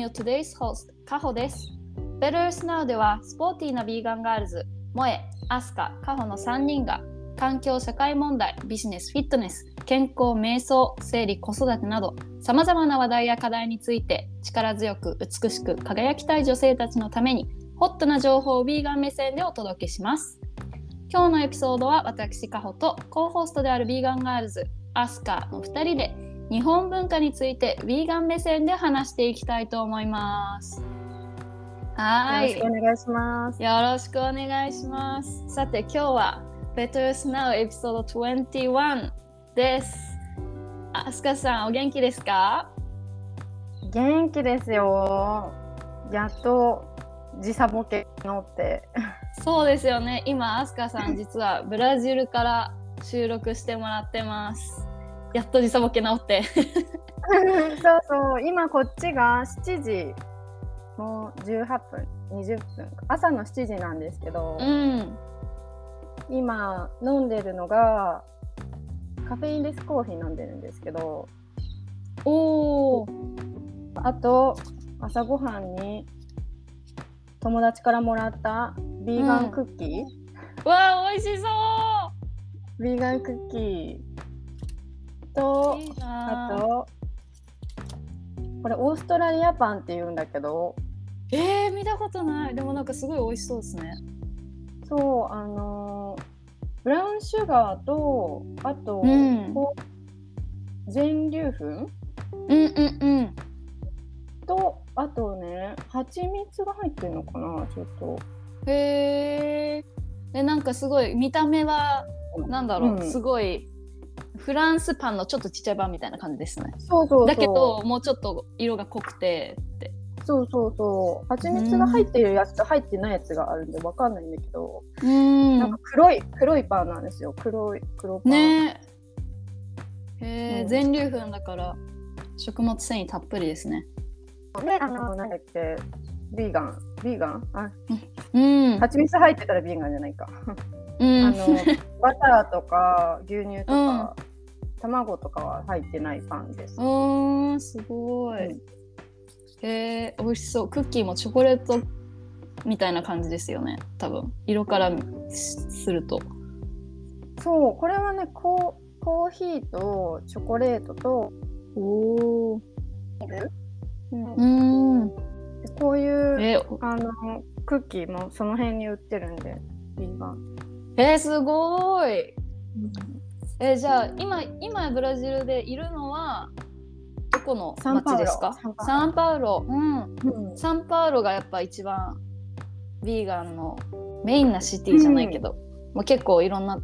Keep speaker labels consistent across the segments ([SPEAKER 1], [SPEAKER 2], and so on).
[SPEAKER 1] your today's host, カホです。Betters Now では、スポーティーなビーガンガールズ、萌え、アスカ、カホの3人が、環境社会問題、ビジネス、フィットネス、健康、瞑想、生理、子育てなど、さまざまな話題や課題について、力強く、美しく、輝きたい女性たちのために、ホットな情報をビーガン目線でお届けします。今日のエピソードは、私、カホと、 co-host であるビーガンガールズ、アスカの2人で、日本文化についてヴィーガン目線で話していきたいと思います。はい。
[SPEAKER 2] よろしくお願いします。
[SPEAKER 1] よろしくお願いします。さて今日は Betters Now エピソード21です。あすかさんお元気ですか？
[SPEAKER 2] 元気ですよ。やっと時差ボケのって。
[SPEAKER 1] そうですよね。今アスカさん実はブラジルから収録してもらってます。やっと時差ボケ治って。
[SPEAKER 2] そうそう、今こっちが7時、もう18分、20分、朝の7時なんですけど、
[SPEAKER 1] うん。
[SPEAKER 2] 今飲んでるのがカフェインレスコーヒー飲んでるんですけど、
[SPEAKER 1] おお。
[SPEAKER 2] あと朝ごはんに友達からもらったビーガンクッキー、
[SPEAKER 1] わあ美味しそ
[SPEAKER 2] ビーガンクッキーとあとこれオーストラリアパンって言うんだけど。
[SPEAKER 1] えー、見たことない。でもなんかすごい美味しそうですね。
[SPEAKER 2] そうあのーブラウンシュガーとあと、
[SPEAKER 1] うん。
[SPEAKER 2] 全粒粉？
[SPEAKER 1] うんうんうん。
[SPEAKER 2] とあとね蜂蜜が入ってるのかな？ちょっと。
[SPEAKER 1] へえ。でなんかすごい見た目はなんだろう、
[SPEAKER 2] うん。
[SPEAKER 1] すごいフランスパンのちょっとちっちゃい版みたいな感じですね。
[SPEAKER 2] そうそうそう
[SPEAKER 1] だけどもうちょっと色が濃くてって。
[SPEAKER 2] そうそうそう蜂蜜が入ってるやつと入ってないやつがあるんでわかんないんだけど、
[SPEAKER 1] うん
[SPEAKER 2] なんか黒い黒いパンなんですよ黒い黒パン
[SPEAKER 1] ねえ。へえ、
[SPEAKER 2] うん
[SPEAKER 1] 全粒粉だから食物繊維たっぷりですね。
[SPEAKER 2] であのなんだっけ？ビーガンビーガン？あ
[SPEAKER 1] うん。
[SPEAKER 2] 蜂蜜入ってたらビーガンじゃないか
[SPEAKER 1] うん。
[SPEAKER 2] あの バターとか牛乳とか、卵とかは入ってないパンです。
[SPEAKER 1] うーん、すごい。
[SPEAKER 2] うん
[SPEAKER 1] へえ、美味しそう。クッキーもチョコレートみたいな感じですよね。多分色からすると。
[SPEAKER 2] そう、これはね、コーコーヒーとチョコレートと、
[SPEAKER 1] おお。
[SPEAKER 2] うん
[SPEAKER 1] うん。
[SPEAKER 2] でこういう
[SPEAKER 1] え、
[SPEAKER 2] あのクッキーもその辺に売ってるんで、ビーガン。
[SPEAKER 1] えー、すごい。えーじゃあ今今ブラジルでいるのはどこの町ですか？
[SPEAKER 2] サンパウロ
[SPEAKER 1] サンパウロ。うん。
[SPEAKER 2] うん
[SPEAKER 1] サンパウロがやっぱ一番ヴィーガンのメインなシティじゃないけど、まあ、結構いろんな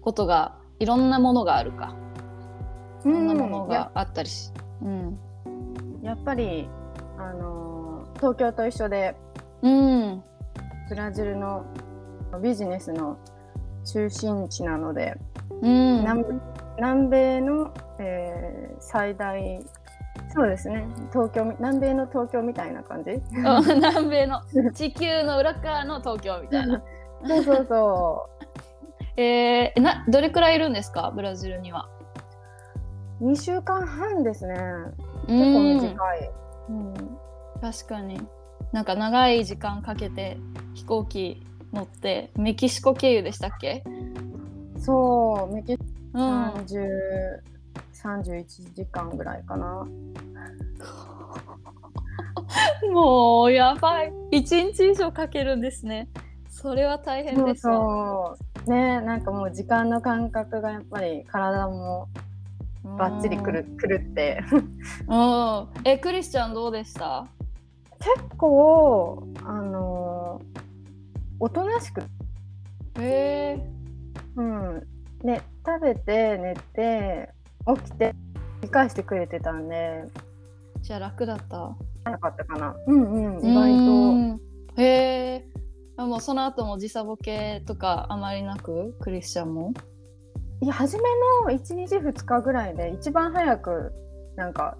[SPEAKER 1] ことがいろんなものがあるかいろんなもの
[SPEAKER 2] や
[SPEAKER 1] があったりし、うん
[SPEAKER 2] やっぱり、あのー東京と一緒で、
[SPEAKER 1] うん
[SPEAKER 2] ブラジルのビジネスの中心地なので、
[SPEAKER 1] うん。
[SPEAKER 2] 南南米の、えー最大そうですね。東京み南米の東京みたいな感じ？
[SPEAKER 1] あ南米の地球の裏側の東京みたいな。
[SPEAKER 2] そうそうそ
[SPEAKER 1] えー、などれくらいいるんですか？ブラジルには。
[SPEAKER 2] う2週間半ですね。
[SPEAKER 1] 結
[SPEAKER 2] 結構短い、うん。
[SPEAKER 1] 確かに。なんか長い時間かけて飛行機乗ってメキシコ経由でしたっけ？
[SPEAKER 2] そうメキシコ
[SPEAKER 1] うん、
[SPEAKER 2] 30 31時間ぐらいかな。
[SPEAKER 1] もうやばい。1日以上かけるんですね。それは大変ですわ
[SPEAKER 2] そうねなんかもう時間の感覚がやっぱり体もバッチリくる狂って。
[SPEAKER 1] う んうん。えクリスチャンどうでした？
[SPEAKER 2] 結構あのーおとなしく。
[SPEAKER 1] へえ。
[SPEAKER 2] うん。ね食べて寝て起きて理解してくれてたんで。
[SPEAKER 1] じゃあ楽だった。
[SPEAKER 2] なかったかな。うんうん。意
[SPEAKER 1] う
[SPEAKER 2] 外
[SPEAKER 1] んへえ。あもうその後も時差ボケとかあまりなく？クリスチャンも？
[SPEAKER 2] といや初めの1日2日ぐらいで一番早くなんか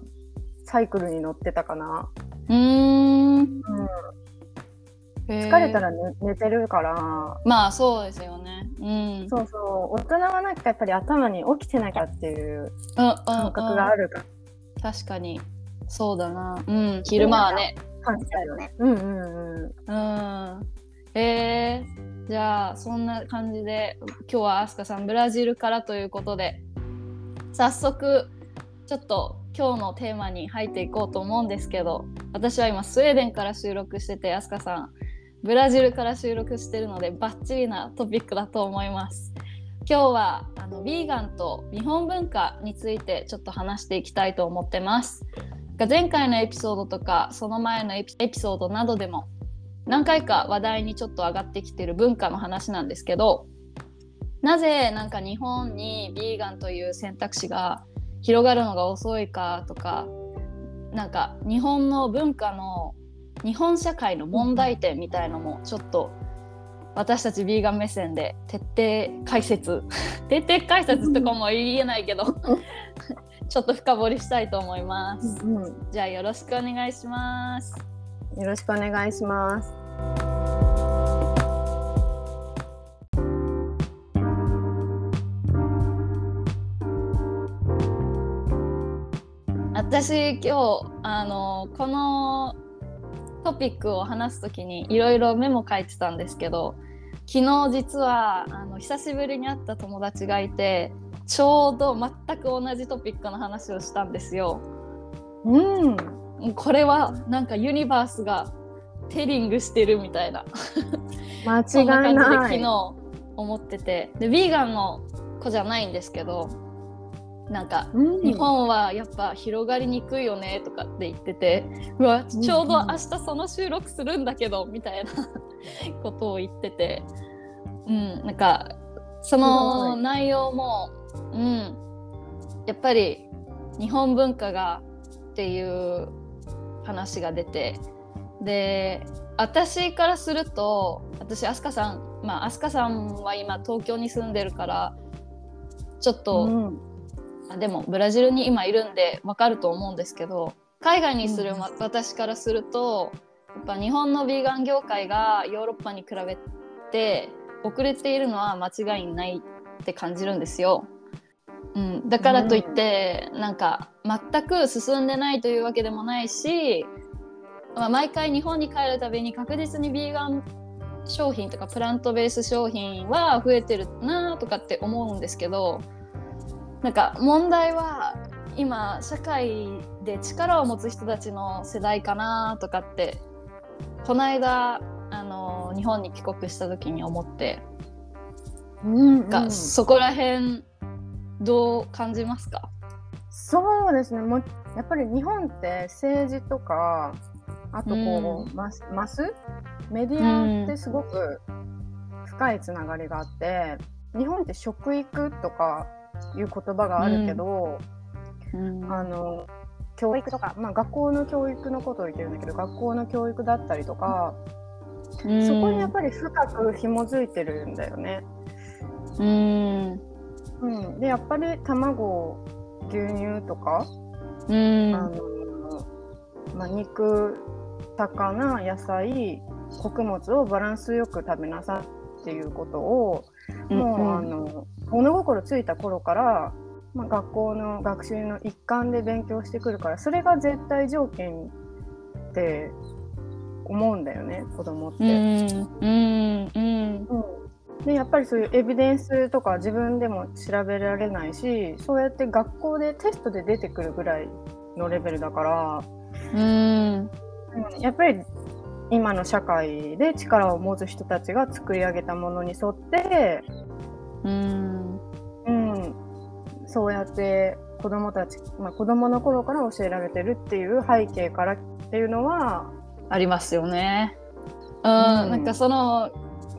[SPEAKER 2] サイクルに乗ってたかな、
[SPEAKER 1] うーん。
[SPEAKER 2] うん、
[SPEAKER 1] 疲
[SPEAKER 2] 疲れたら寝寝てるから。
[SPEAKER 1] まあそうですよね。うん。
[SPEAKER 2] そうそう。大人はなんかやっぱり頭に起きてなきゃっていう
[SPEAKER 1] うんうん
[SPEAKER 2] 感覚があるから、
[SPEAKER 1] 確かに。そうだな。うん。昼間はね。
[SPEAKER 2] 感じたよね。うんうんうん。
[SPEAKER 1] うん。えー、じゃあそんな感じで今日はアスカさんブラジルからということで早速ちょっと今日のテーマに入っていこうと思うんですけど私は今スウェーデンから収録しててアスカさんブラジルから収録してるのでバッチリなトピックだと思います。今日はあのヴィーガンと日本文化についてちょっと話していきたいと思ってます。前回のエピソードとかその前のエピソードなどでも何回か話題にちょっと上がってきてる文化の話なんですけどなぜなんか日本にヴィーガンという選択肢が広がるのが遅いかとかなんか日本の文化の日本社会の問題点みたいのもちょっと私たちヴィーガン目線で徹底解説 徹底解説とかも言えないけど ちょっと深掘りしたいと思います。
[SPEAKER 2] うん、
[SPEAKER 1] じゃあよろしくお願いします。
[SPEAKER 2] よろしくお願いします。
[SPEAKER 1] 私今日あのこのトピックを話す時にいろいろメモ書いてたんですけど昨日実はあの久しぶりに会った友達がいてちょうど全く同じトピックの話をしたんですよ。
[SPEAKER 2] うん、
[SPEAKER 1] これはなんかユニバースがテリングしてるみたいな
[SPEAKER 2] 間
[SPEAKER 1] そんな
[SPEAKER 2] 違い
[SPEAKER 1] 感じで
[SPEAKER 2] ない。
[SPEAKER 1] 昨日思っててでヴィーガンの子じゃないんですけどなんか
[SPEAKER 2] うん。
[SPEAKER 1] 日本はやっぱ広がりにくいよねとかって言っててうわちょうど明日その収録するんだけどみたいな ことを言ってて。うんなんかその内容もうん。やっぱり日本文化がっていう話が出て。で私からすると私飛鳥さんまあ飛鳥さんは今東京に住んでるからちょっと、
[SPEAKER 2] うん。
[SPEAKER 1] あでもブラジルに今いるんでわかると思うんですけど海外にする、私からするとやっぱ日本のヴィーガン業界がヨーロッパに比べて遅れているのは間違いないって感じるんですよ。うん、だからといって、なんか全く進んでないというわけでもないし、まあ、毎回日本に帰るたびに確実にヴィーガン商品とかプラントベース商品は増えてるなとかって思うんですけどなんか問題は今社会で力を持つ人たちの世代かなとかってこの間あの日本に帰国した時に思って、
[SPEAKER 2] うん
[SPEAKER 1] が
[SPEAKER 2] うん。
[SPEAKER 1] そこら辺どう感じますか？
[SPEAKER 2] そうですね。もうやっぱり日本って政治とかあとこう、
[SPEAKER 1] う
[SPEAKER 2] マスマス？メディアってすごく深いつながりがあって、日本って食育とかいう言葉があるけど、
[SPEAKER 1] うん。
[SPEAKER 2] あの教育とか、まあ、学校の教育のことを言ってるんだけど学校の教育だったりとか、そこにやっぱり深く紐づいてるんだよね。
[SPEAKER 1] うん。
[SPEAKER 2] うん、でやっぱり卵牛乳とか、
[SPEAKER 1] うん。
[SPEAKER 2] あのまあ、肉魚野菜穀物をバランスよく食べなさいっていうことを、もうあの物心ついた頃から、まあ、学校の学習の一環で勉強してくるからそれが絶対条件って思うんだよね子供って。
[SPEAKER 1] うん
[SPEAKER 2] でやっぱりそういうエビデンスとか自分でも調べられないしそうやって学校でテストで出てくるぐらいのレベルだから、
[SPEAKER 1] うん。
[SPEAKER 2] うん。やっぱり今の社会で力を持つ人たちが作り上げたものに沿って、
[SPEAKER 1] うん
[SPEAKER 2] うん、そうやって子供たち、まあ、子供の頃から教えられてるっていう背景からっていうのは、
[SPEAKER 1] ありますよね。うん、
[SPEAKER 2] うん
[SPEAKER 1] なんかその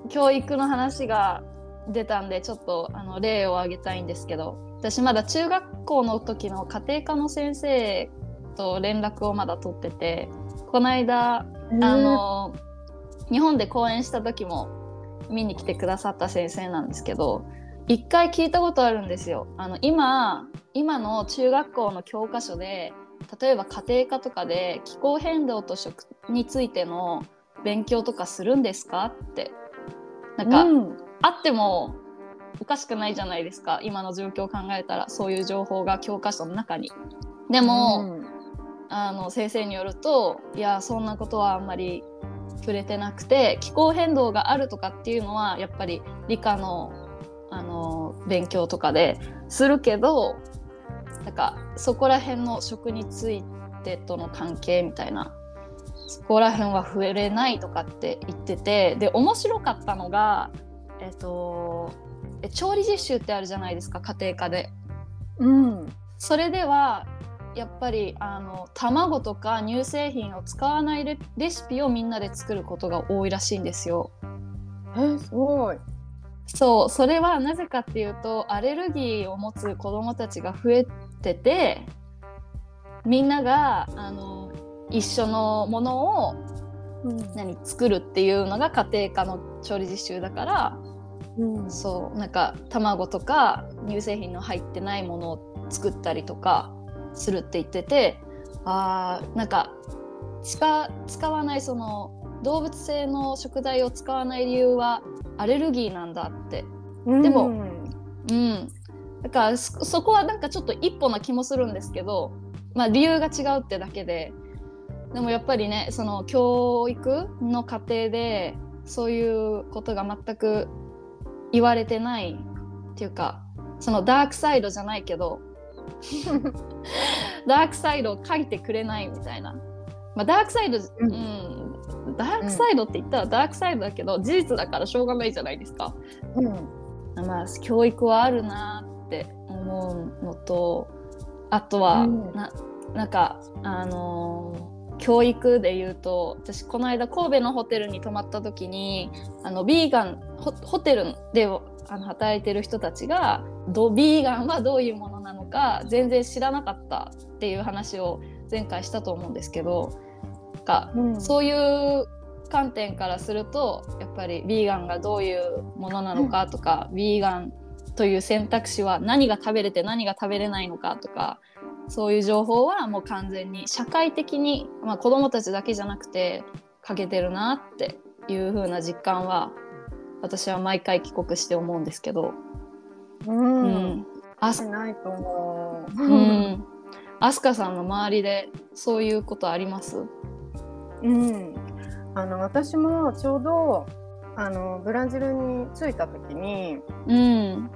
[SPEAKER 1] 教育の話が出たんでちょっとあの例を挙げたいんですけど私まだ中学校の時の家庭科の先生と連絡をまだ取っててこの間あの日本で講演した時も見に来てくださった先生なんですけど一回聞いたことあるんですよ。あの今今の中学校の教科書で例えば家庭科とかで気候変動と食についての勉強とかするんですかってなんか、
[SPEAKER 2] うん
[SPEAKER 1] あってもおかしくないじゃないですか今の状況を考えたらそういう情報が教科書の中に。でも、あの先生によるといやそんなことはあんまり触れてなくて気候変動があるとかっていうのはやっぱり理科のあの勉強とかでするけどなんかそこら辺の食についてとの関係みたいなそこら辺は触れないとかって言っててで面白かったのがえっと調理実習ってあるじゃないですか家庭科で。
[SPEAKER 2] うん
[SPEAKER 1] それではやっぱりあの卵とか乳製品を使わないレレシピをみんなで作ることが多いらしいんですよ。
[SPEAKER 2] えすごい。
[SPEAKER 1] そうそれはなぜかっていうとアレルギーを持つ子どもたちが増えててみんながあの一緒のものを
[SPEAKER 2] うん。
[SPEAKER 1] 何作るっていうのが家庭科の調理実習だから
[SPEAKER 2] うん。
[SPEAKER 1] そうなんか卵とか乳製品の入ってないものを作ったりとかするって言っててあーなんか使使わないその動物性の食材を使わない理由はアレルギーなんだって。でも
[SPEAKER 2] うん。
[SPEAKER 1] うんだからそそこはなんかちょっと一歩な気もするんですけどまあ理由が違うってだけで。でもやっぱりねその教育の過程でそういうことが全く言われてないっていうかそのダークサイドじゃないけど ダークサイドを書いてくれないみたいな、まあ、ダークサイド、う
[SPEAKER 2] うん
[SPEAKER 1] んダークサイドって言ったらダークサイドだけど、事実だからしょうがないじゃないですか。
[SPEAKER 2] うん
[SPEAKER 1] まあ、教育はあるなって思うのとあとは、
[SPEAKER 2] うん
[SPEAKER 1] ななんかあのー教育で言うと私この間神戸のホテルに泊まった時にあのビーガンホホテルであの働いてる人たちがどビーガンはどういうものなのか全然知らなかったっていう話を前回したと思うんですけどか
[SPEAKER 2] うん。
[SPEAKER 1] そういう観点からするとやっぱりヴィーガンがどういうものなのかとか、ヴィーガンという選択肢は何が食べれて何が食べれないのかとかそういう情報はもう完全に社会的に、まあ、子どもたちだけじゃなくて欠けてるなっていう風な実感は私は毎回帰国して思うんですけど、
[SPEAKER 2] う
[SPEAKER 1] うん。
[SPEAKER 2] ん。
[SPEAKER 1] あ
[SPEAKER 2] しないと思う。
[SPEAKER 1] うん、アスカさんの周りでそういうことあります？
[SPEAKER 2] うん、あの私もちょうどあのブラジルに着いた時に
[SPEAKER 1] うん。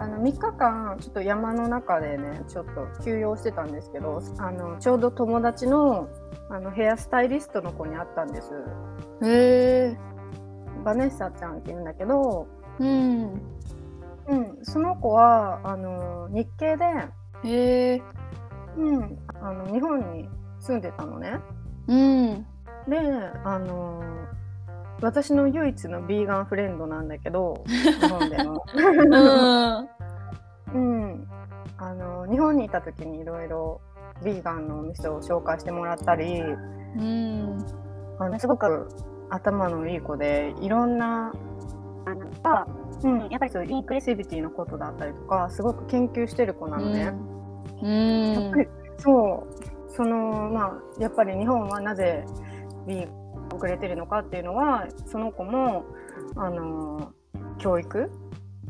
[SPEAKER 2] あの3日間ちょっと山の中でねちょっと休養してたんですけどあのちょうど友達のあのヘアスタイリストの子に会ったんです。
[SPEAKER 1] へえ
[SPEAKER 2] バネッサちゃんって言うんだけど、
[SPEAKER 1] うん。
[SPEAKER 2] うん、その子はあの日系で、
[SPEAKER 1] へえ
[SPEAKER 2] うん、あの日本に住んでたのね。
[SPEAKER 1] うん
[SPEAKER 2] であの私の唯一のビーガンフレンドなんだけど 日本での。
[SPEAKER 1] うん。
[SPEAKER 2] うん、あの日本にいた時にいろいろビーガンのお店を紹介してもらったり
[SPEAKER 1] うん。
[SPEAKER 2] あのすごく頭のいい子でいろんなあのあうん、やっぱりそういうインクレシビティのことだったりとかすごく研究してる子なのね。
[SPEAKER 1] うん。
[SPEAKER 2] やっぱりそう。そのまあやっぱり日本はなぜビーガンが遅れてるのかっていうのはその子もあの教育？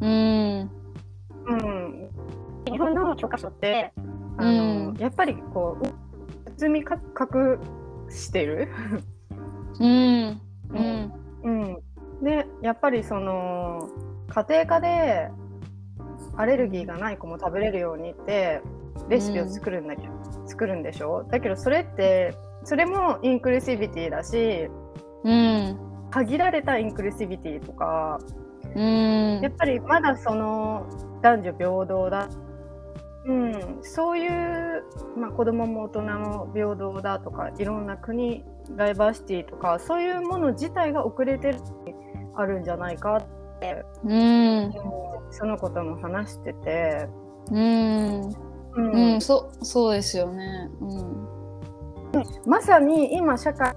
[SPEAKER 1] うん。
[SPEAKER 2] うん、日本の教科書ってあの、
[SPEAKER 1] うん。
[SPEAKER 2] やっぱりこう包みか隠してる、
[SPEAKER 1] うん。うん。
[SPEAKER 2] うん、でやっぱりその家庭科でアレルギーがない子も食べれるようにってレシピを作るんだけど、作るんでしょ？だけどそれってそれもインクルーシビティだし
[SPEAKER 1] うん
[SPEAKER 2] 限られたインクルーシビティとか
[SPEAKER 1] うん。
[SPEAKER 2] やっぱりまだその男女平等だ、うん、そういう、まあ、子供も大人も平等だとかいろんな国ダイバーシティとかそういうもの自体が遅れてるあるんじゃないかって、
[SPEAKER 1] うん。
[SPEAKER 2] そのことも話してて、
[SPEAKER 1] うん。
[SPEAKER 2] う
[SPEAKER 1] うんん。そそうですよね。うん
[SPEAKER 2] まさに今社会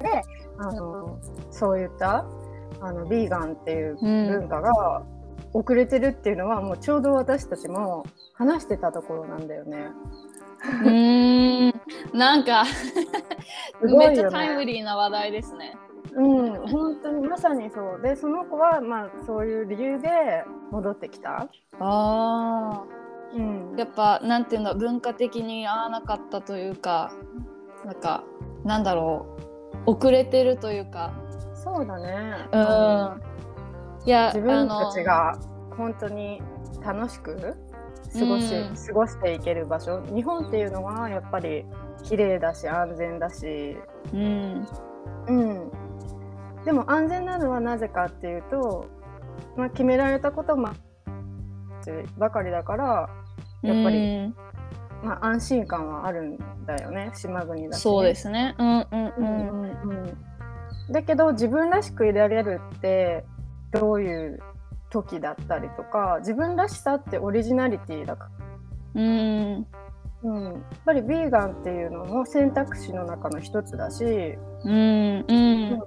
[SPEAKER 2] であのそういったあのビーガンっていう
[SPEAKER 1] うん
[SPEAKER 2] 文化が遅れてるっていうのは、もうちょうど私たちも話してたところなんだよね。
[SPEAKER 1] うーんなんか めっちゃタイムリーな話題ですね。
[SPEAKER 2] うん、本当にまさにそうでその子はまあそういう理由で戻ってきた。
[SPEAKER 1] ああ
[SPEAKER 2] うん、
[SPEAKER 1] やっぱなんていうんだ文化的に合わなかったというかなんかなんだろう。遅れてるというか。
[SPEAKER 2] そうだね。
[SPEAKER 1] うん。いや
[SPEAKER 2] 自分たちが本当に楽しく過ごし、
[SPEAKER 1] うん。
[SPEAKER 2] 過ごしていける場所。日本っていうのはやっぱり綺麗だし安全だし、
[SPEAKER 1] うん。
[SPEAKER 2] うん、でも安全なのはなぜかっていうと、まあ、決められたこともばかりだからやっぱり、
[SPEAKER 1] うん
[SPEAKER 2] まあ、安心感はあるんだよね。島国だし、ね、
[SPEAKER 1] そうですね。うんうん
[SPEAKER 2] う
[SPEAKER 1] うんん
[SPEAKER 2] うんうん。だけど自分らしくいられるってどういう時だったりとか自分らしさってオリジナリティだから、
[SPEAKER 1] うん。
[SPEAKER 2] うん、やっぱりビーガンっていうのも選択肢の中の一つだし。
[SPEAKER 1] うんうん。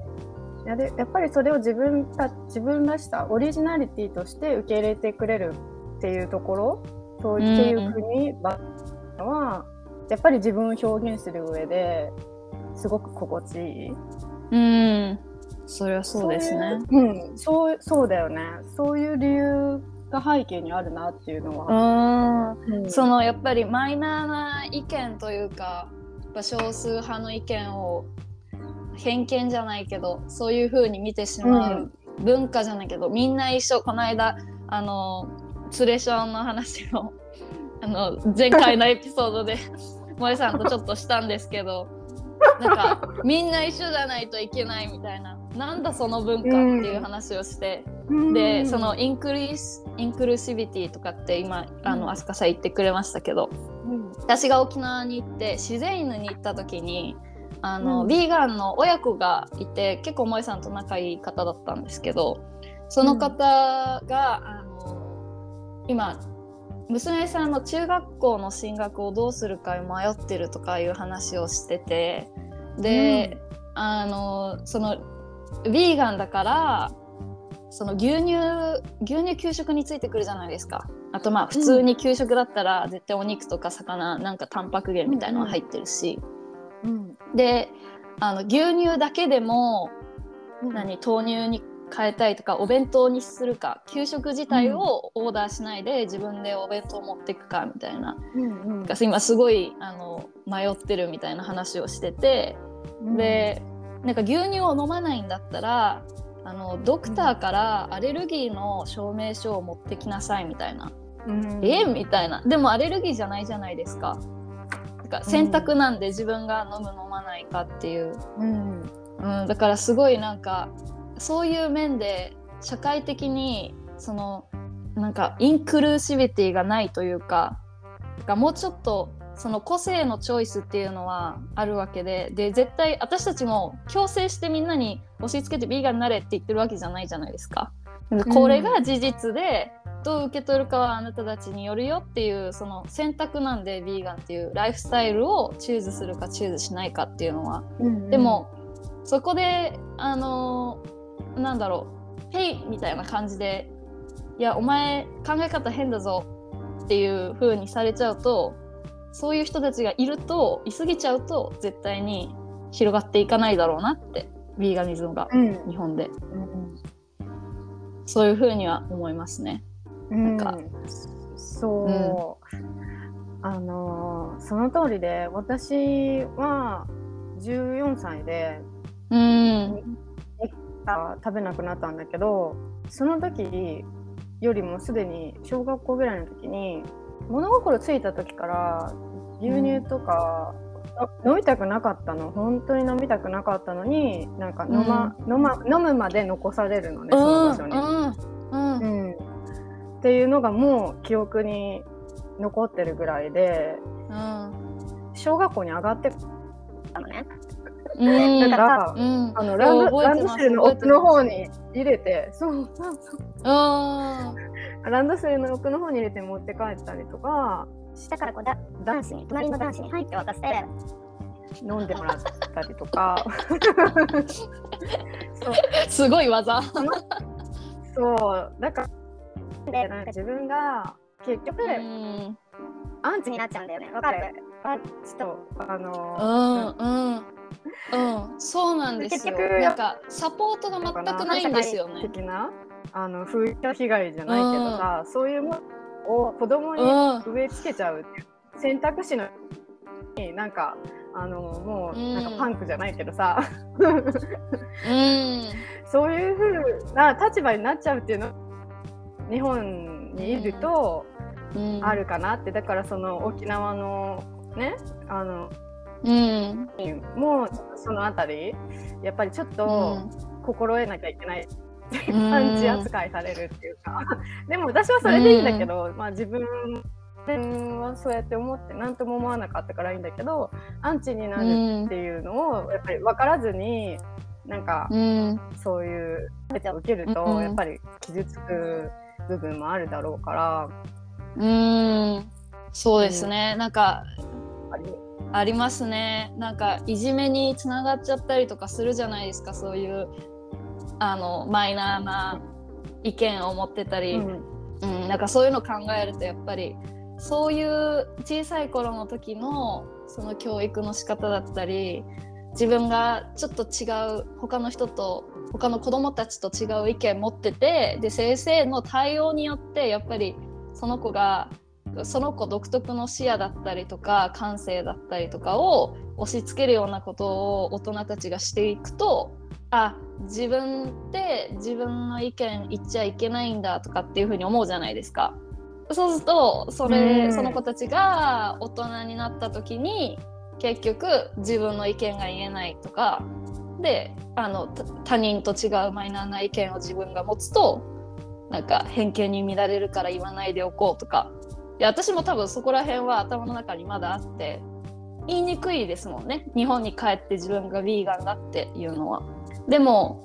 [SPEAKER 2] やでやっぱりそれを自分た自分らしさオリジナリティとして受け入れてくれるっていうところそう
[SPEAKER 1] うん。
[SPEAKER 2] っていう国は、はやっぱり自分を表現する上ですごく心地いい。
[SPEAKER 1] うん。それはそうですね。
[SPEAKER 2] そういううん、そうそうだよね。そういう理由が背景にあるなっていうのは。
[SPEAKER 1] うん
[SPEAKER 2] うん。
[SPEAKER 1] そのやっぱりマイナーな意見というかやっぱ少数派の意見を偏見じゃないけどそういう風に見てしまう文化じゃないけど、みんな一緒。この間あのツレションの話をあの前回のエピソードで 萌さんとちょっとしたんですけどなんかみんな一緒じゃないといけないみたいななんだその文化っていう話をして。でそのインクリスインクルーシビティとかって今あ
[SPEAKER 2] うん。
[SPEAKER 1] の飛鳥さん言ってくれましたけど
[SPEAKER 2] うん。
[SPEAKER 1] 私が沖縄に行って自然犬に行った時にあの、
[SPEAKER 2] うん。
[SPEAKER 1] ビーガンの親子がいて結構萌さんと仲いい方だったんですけどその方が、あの今娘さんの中学校の進学をどうするか迷ってるとかいう話をしててで、あのそのビーガンだからその牛乳牛乳給食についてくるじゃないですか。あとまあ普通に給食だったら絶対お肉とか魚なんかタンパク源みたいなのが入ってるし、
[SPEAKER 2] うん。
[SPEAKER 1] であの牛乳だけでも
[SPEAKER 2] うん。
[SPEAKER 1] 何豆乳に変えたいとかお弁当にするか給食自体をオーダーしないで自分でお弁当持っていくかみたいな。
[SPEAKER 2] うん
[SPEAKER 1] が今すごいあの迷ってるみたいな話をしてて。
[SPEAKER 2] うん。
[SPEAKER 1] でなんか牛乳を飲まないんだったらあのドクターからアレルギーの証明書を持ってきなさいみたいな、
[SPEAKER 2] うん。
[SPEAKER 1] え？みたいな。でもアレルギーじゃないじゃないですか。なんか選択なんで自分が飲む飲まないかっていう、
[SPEAKER 2] うん。
[SPEAKER 1] うん、だからすごいなんかそういう面で社会的にそのなんかインクルーシビティがないというかなんかもうちょっとその個性のチョイスっていうのはあるわけでで絶対私たちも強制してみんなに押し付けてビーガンになれって言ってるわけじゃないじゃないですか。でこれが事実で、どう受け取るかはあなたたちによるよっていうその選択なんでビーガンっていうライフスタイルをチューズするかチューズしないかっていうのは。
[SPEAKER 2] うん。
[SPEAKER 1] でも、そこであのーなんだろう「へい!」みたいな感じで「いやお前考え方変だぞ」っていう風にされちゃうとそういう人たちがいるといすぎちゃうと絶対に広がっていかないだろうなってビーガニズムが
[SPEAKER 2] うん。
[SPEAKER 1] 日本で。
[SPEAKER 2] うん
[SPEAKER 1] そういう風には思いますね。
[SPEAKER 2] うん。
[SPEAKER 1] か。
[SPEAKER 2] そう、あのーその通りで私は14歳で
[SPEAKER 1] うん
[SPEAKER 2] あ食べなくなったんだけどその時よりもすでに小学校ぐらいの時に物心ついた時から牛乳とか、あ飲みたくなかったの。本当に飲みたくなかったのになんか飲,、ま飲ま飲むまで残されるのねその場所に。
[SPEAKER 1] うん。うん。
[SPEAKER 2] うん、っていうのがもう記憶に残ってるぐらいで
[SPEAKER 1] うん。
[SPEAKER 2] 小学校に上がってたのね。
[SPEAKER 1] うん。
[SPEAKER 2] だから
[SPEAKER 1] うん。
[SPEAKER 2] あのランドセルの奥の方に入れてそう。そうそう
[SPEAKER 1] あ
[SPEAKER 2] ランドセルの奥の方に入れて持って帰ったりとか。
[SPEAKER 3] 下からこうだ男子に隣の男子に入って渡して
[SPEAKER 2] 飲んでもらったりとか。そう。
[SPEAKER 1] ーすごい技。
[SPEAKER 2] そう。だからでなんか自分が結局、
[SPEAKER 1] うん。
[SPEAKER 2] アンチになっちゃうんだよね。わかる？アンチとあの
[SPEAKER 1] うんうんうん。そうなんですよ。
[SPEAKER 2] 結局
[SPEAKER 1] なんかサポートが全くないんですよね。
[SPEAKER 2] 的なあの風評被害じゃないけどさ、そういうものを子供に
[SPEAKER 1] うん
[SPEAKER 2] 植え付けちゃうっていう選択肢のになんかあのもう
[SPEAKER 1] うん
[SPEAKER 2] なんかパンクじゃないけどさ、
[SPEAKER 1] うん
[SPEAKER 2] そういうふうな立場になっちゃうっていうの日本にいると
[SPEAKER 1] うん
[SPEAKER 2] あるかなってだからその沖縄のね。あの
[SPEAKER 1] うん。
[SPEAKER 2] もうそのあたりやっぱりちょっと心得なきゃいけない、
[SPEAKER 1] うん。
[SPEAKER 2] パンチ扱いされるっていうか。でも私はそれでいいんだけど、まあ自分はそうやって思って何とも思わなかったからいいんだけどアンチになるっていうのをやっぱり分からずになんか
[SPEAKER 1] うん。
[SPEAKER 2] そういう受けると
[SPEAKER 1] うん。
[SPEAKER 2] やっぱり傷つく部分もあるだろうから。
[SPEAKER 1] うん。そうですね、なんか
[SPEAKER 2] やっぱり
[SPEAKER 1] ありますね。なんかいじめにつながっちゃったりとかするじゃないですか。そういうあのマイナーな意見を持ってたり、
[SPEAKER 2] うん。
[SPEAKER 1] うん、なんかそういうの考えるとやっぱりそういう小さい頃の時のその教育の仕方だったり自分がちょっと違う他の人と他の子供たちと違う意見持っててで先生の対応によってやっぱりその子がその子独特の視野だったりとか感性だったりとかを押し付けるようなことを大人たちがしていくとあ自分って自分の意見言っちゃいけないんだとかっていうふうに思うじゃないですか。そうするとそれ、
[SPEAKER 2] うん
[SPEAKER 1] その子たちが大人になった時に結局自分の意見が言えないとかであのた他人と違うマイナーな意見を自分が持つとなんか偏見に乱れるから言わないでおこうとかいや私も多分そこら辺は頭の中にまだあって言いにくいですもんね日本に帰って自分がヴィーガンだっていうのは。でも、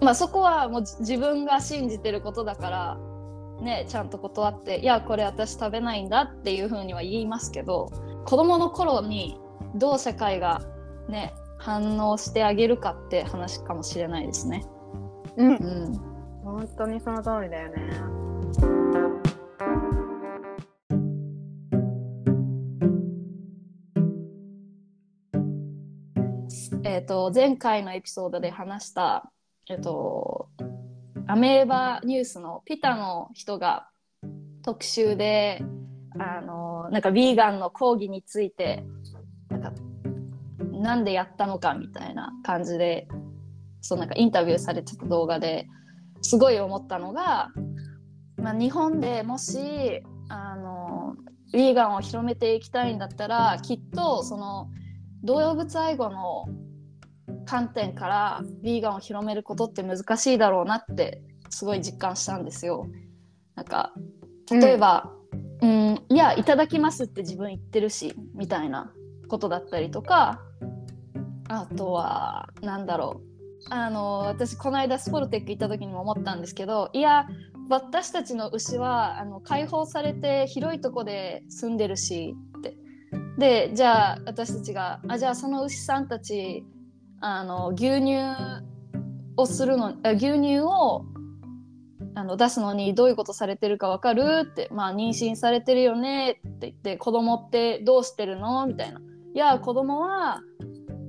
[SPEAKER 1] まあ、そこはもうじ自分が信じてることだから、ね、ちゃんと断って「いやこれ私食べないんだ」っていうふうには言いますけど子供の頃にどう社会がね反応してあげるかって話かもしれないですね。
[SPEAKER 2] うん
[SPEAKER 1] うん
[SPEAKER 2] 本当にその通りだよね。
[SPEAKER 1] えー、と前回のエピソードで話した、えー、とアメーバニュースのピタの人が特集であのなんかヴィーガンの抗議についてなんかなんでやったのかみたいな感じでそうなんかインタビューされてた動画ですごい思ったのが、まあ、日本でもしあのヴィーガンを広めていきたいんだったらきっとその動物愛護の観点からヴィーガンを広めることって難しいだろうなってすごい実感したんですよ。なんか例えば、うん、いやいただきますって自分言ってるしみたいなことだったりとかあとはなんだろうあの私この間スポルテック行った時にも思ったんですけどいや私たちの牛はあの解放されて広いとこで住んでるしってでじゃあ私たちがあじゃあその牛さんたちあの牛乳をするの牛乳をあの出すのにどういうことされてるかわかるって、まあ、妊娠されてるよねって言って子供ってどうしてるの？みたいな。いや子供は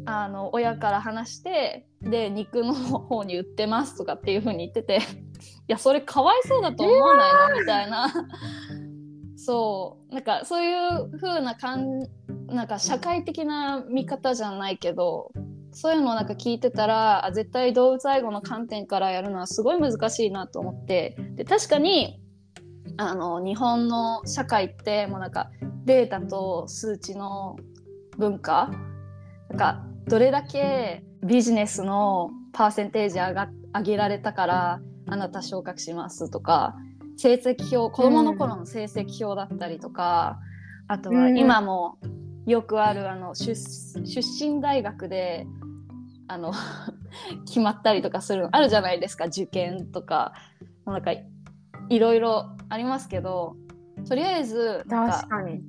[SPEAKER 1] あの親から話してで肉の方に売ってますとかっていう風に言ってて。いやそれかわいそうだと思わないの？みたいな。そう。なんかそういう風なかんなんか社会的な見方じゃないけど。そういうのをなんか聞いてたらあ絶対動物愛護の観点からやるのはすごい難しいなと思って。で確かにあの日本の社会ってもうなんかデータと数値の文化なんかどれだけビジネスのパーセンテージ上が上げられたからあなた昇格しますとか成績表子供の頃の成績表だったりとか、あとは今もよくあるあの出出身大学であの 決まったりとかするのあるじゃないですか。受験とか。なんかいろいろありますけどとりあえずなんか
[SPEAKER 2] 確かに。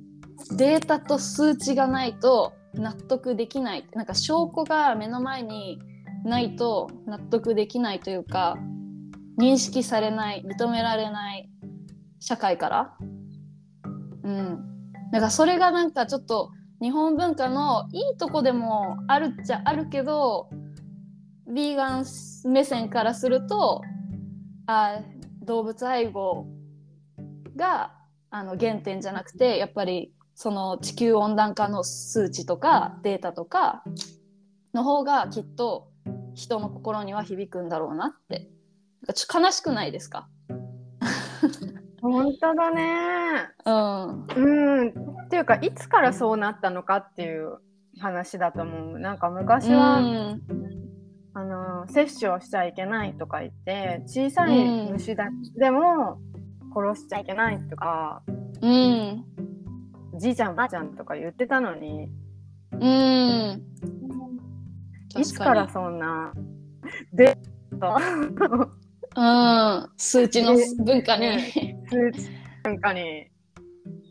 [SPEAKER 1] データと数値がないと納得できない。なんか証拠が目の前にないと納得できないというか認識されない。認められない。社会から。うん。だからそれがなんかちょっと日本文化のいいとこでもあるっちゃあるけどヴィーガン目線からするとあ動物愛護があの原点じゃなくてやっぱりその地球温暖化の数値とかデータとかの方がきっと人の心には響くんだろうなって。悲しくないですか？
[SPEAKER 2] 本当だね。
[SPEAKER 1] うん。
[SPEAKER 2] うん。っていうか、いつからそうなったのかっていう話だと思う。なんか昔は、
[SPEAKER 1] うん。
[SPEAKER 2] あの、摂取をしちゃいけないとか言って、小さい虫だでも殺しちゃいけないとか、
[SPEAKER 1] うん。
[SPEAKER 2] じいちゃんばあちゃんとか言ってたのに、
[SPEAKER 1] うん。
[SPEAKER 2] いつからそんな、で、と、
[SPEAKER 1] うん。数値の文化に
[SPEAKER 2] 数値なんかに、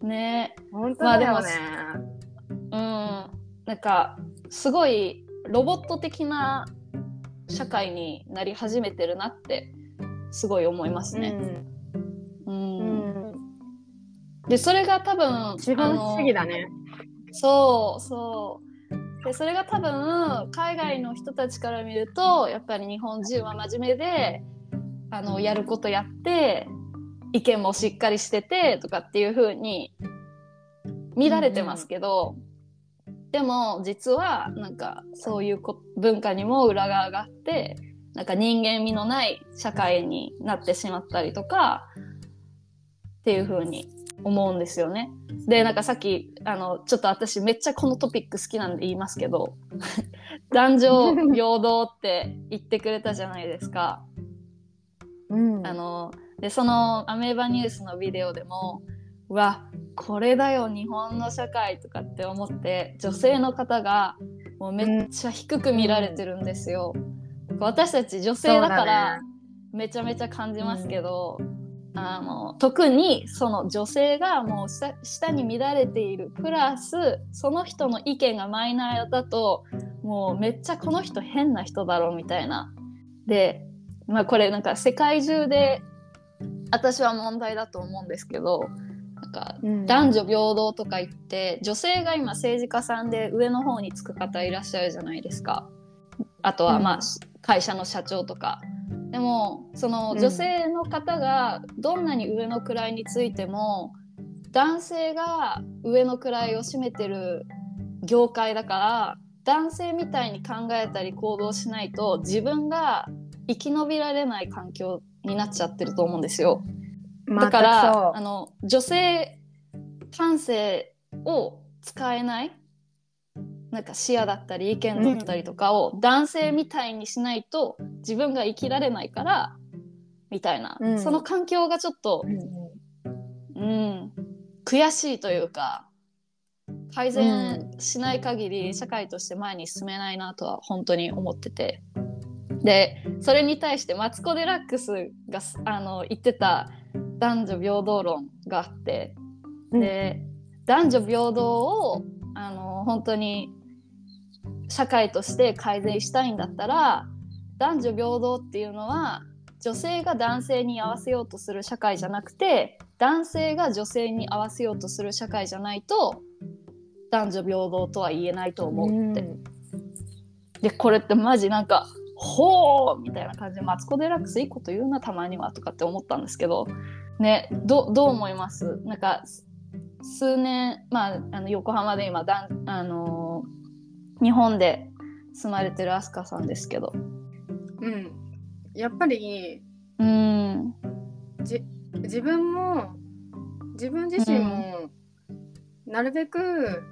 [SPEAKER 1] ね
[SPEAKER 2] 本当だよね。
[SPEAKER 1] うんなんかすごいロボット的な社会になり始めてるなってすごい思いますね。う
[SPEAKER 2] うんん。
[SPEAKER 1] でそれが多分
[SPEAKER 2] 資本主義だ
[SPEAKER 1] ね。
[SPEAKER 2] ね。
[SPEAKER 1] そうそう。でそれが多分海外の人たちから見るとやっぱり日本人は真面目であのやることやって意見もしっかりしててとかっていう風に見られてますけど、でも実はなんかそういうこ文化にも裏側があってなんか人間味のない社会になってしまったりとかっていう風に思うんですよね。でなんかさっきあのちょっと私めっちゃこのトピック好きなんで言いますけど 男女平等って言ってくれたじゃないですか。
[SPEAKER 2] うん
[SPEAKER 1] あのでそのアメーバニュースのビデオでもうわこれだよ日本の社会とかって思って女性の方がもうめっちゃ低く見られてるんですよ。私たち女性だからめちゃめちゃ感じますけど、あの特にその女性がもう下下に見られているプラスその人の意見がマイナーだともうめっちゃこの人変な人だろうみたいな。でまあこれなんか世界中で私は問題だと思うんですけどなんか
[SPEAKER 2] うん
[SPEAKER 1] 男女平等とか言って女性が今政治家さんで上の方につく方いらっしゃるじゃないですか。あとはまあ、
[SPEAKER 2] うん
[SPEAKER 1] 会社の社長とか。でもその
[SPEAKER 2] うん
[SPEAKER 1] 女性の方がどんなに上の位についても男性が上の位を占めてる業界だから男性みたいに考えたり行動しないと自分が生き延びられない環境になっちゃってると思うんですよ。だからあの女性感性を使えないなんか視野だったり意見だったりとかを男性みたいにしないと自分が生きられないからみたいな、
[SPEAKER 2] うん。
[SPEAKER 1] その環境がちょっと、うん、悔しいというか改善しない限り社会として前に進めないなとは本当に思っててでそれに対してマツコ・デラックスがすあの言ってた男女平等論があってで男女平等をあの本当に社会として改善したいんだったら男女平等っていうのは女性が男性に合わせようとする社会じゃなくて男性が女性に合わせようとする社会じゃないと男女平等とは言えないと思うって。でこれってマジなんか「ほう!」みたいな感じでマツコ・デラックスいいこと言うなたまにはとかって思ったんですけどねどどう思います？なんかす数年まああの横浜で今だん、あのー日本で住まれてるアスカさんですけど。
[SPEAKER 2] うん、やっぱり
[SPEAKER 1] うん。
[SPEAKER 2] じ自分も自分自身もなるべく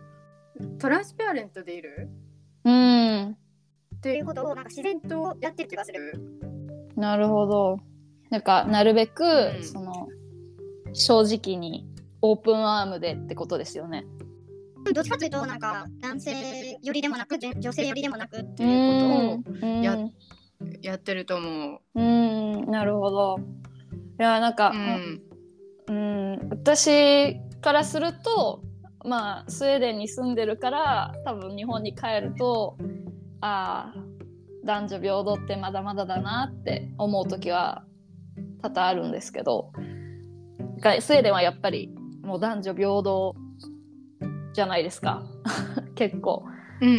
[SPEAKER 2] トランスペアレントでいる。
[SPEAKER 1] うん
[SPEAKER 2] って
[SPEAKER 3] いうことをなんか自然とやってる気がする。
[SPEAKER 1] なるほど。なんかなるべく、
[SPEAKER 2] うん。
[SPEAKER 1] その正直にオープンアームでってことですよね。
[SPEAKER 3] どっちかというとなんか男性よりでもなく女女性よりでもなくっていうことを
[SPEAKER 1] うん。
[SPEAKER 2] ややってると思う。
[SPEAKER 1] うん。なるほど。いやなんか、
[SPEAKER 2] うん。
[SPEAKER 1] うん、私からするとまあスウェーデンに住んでるから多分日本に帰るとああ男女平等ってまだまだだなって思う時は多々あるんですけどがスウェーデンはやっぱりもう男女平等じゃないですか。結構。
[SPEAKER 2] うんうん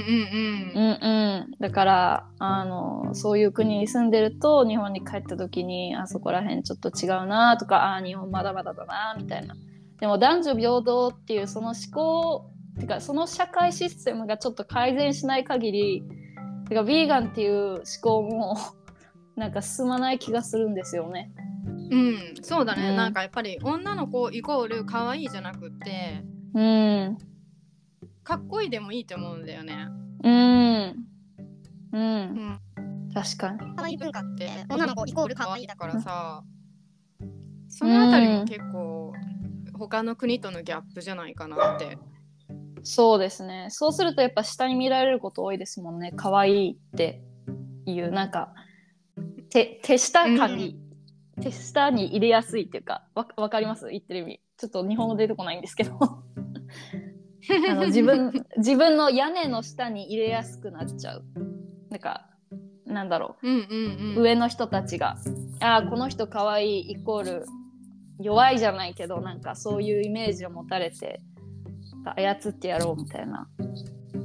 [SPEAKER 1] うん。うん、だからあのそういう国に住んでると日本に帰った時にあそこら辺ちょっと違うなとかあ日本まだまだだなみたいな。でも男女平等っていうその思考てかその社会システムがちょっと改善しない限りてかヴィーガンっていう思考も なんか進まない気がするんですよね。
[SPEAKER 2] うんそうだね、
[SPEAKER 1] うん
[SPEAKER 2] なんかやっぱり女の子イコール可愛いじゃなくって
[SPEAKER 1] うん
[SPEAKER 2] かっこいいでもいいと思うんだよね。
[SPEAKER 1] うんう
[SPEAKER 2] うんん、
[SPEAKER 1] 確かに。
[SPEAKER 3] 可愛い文化って女の子イコール可愛いだ
[SPEAKER 2] だ
[SPEAKER 3] か
[SPEAKER 2] からさ、そのあたりも結構他の国とのギャップじゃないかなって。
[SPEAKER 1] そうですね。そうするとやっぱ下に見られること多いですもんね。可愛いっていうなんか手手下感に、手下に入れやすいっていうかわわかります？言ってる意味。ちょっと日本語出てこないんですけど あの自分自分の屋根の下に入れやすくなっちゃう。なんかなんだろ
[SPEAKER 2] うんうん
[SPEAKER 1] う
[SPEAKER 2] うん。
[SPEAKER 1] 上の人たちがああこの人可愛いイコール弱いじゃないけどなんかそういうイメージを持たれて操ってやろうみたいな。